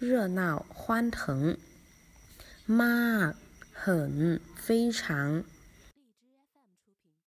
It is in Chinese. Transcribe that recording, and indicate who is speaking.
Speaker 1: 热闹欢腾，妈，很非常。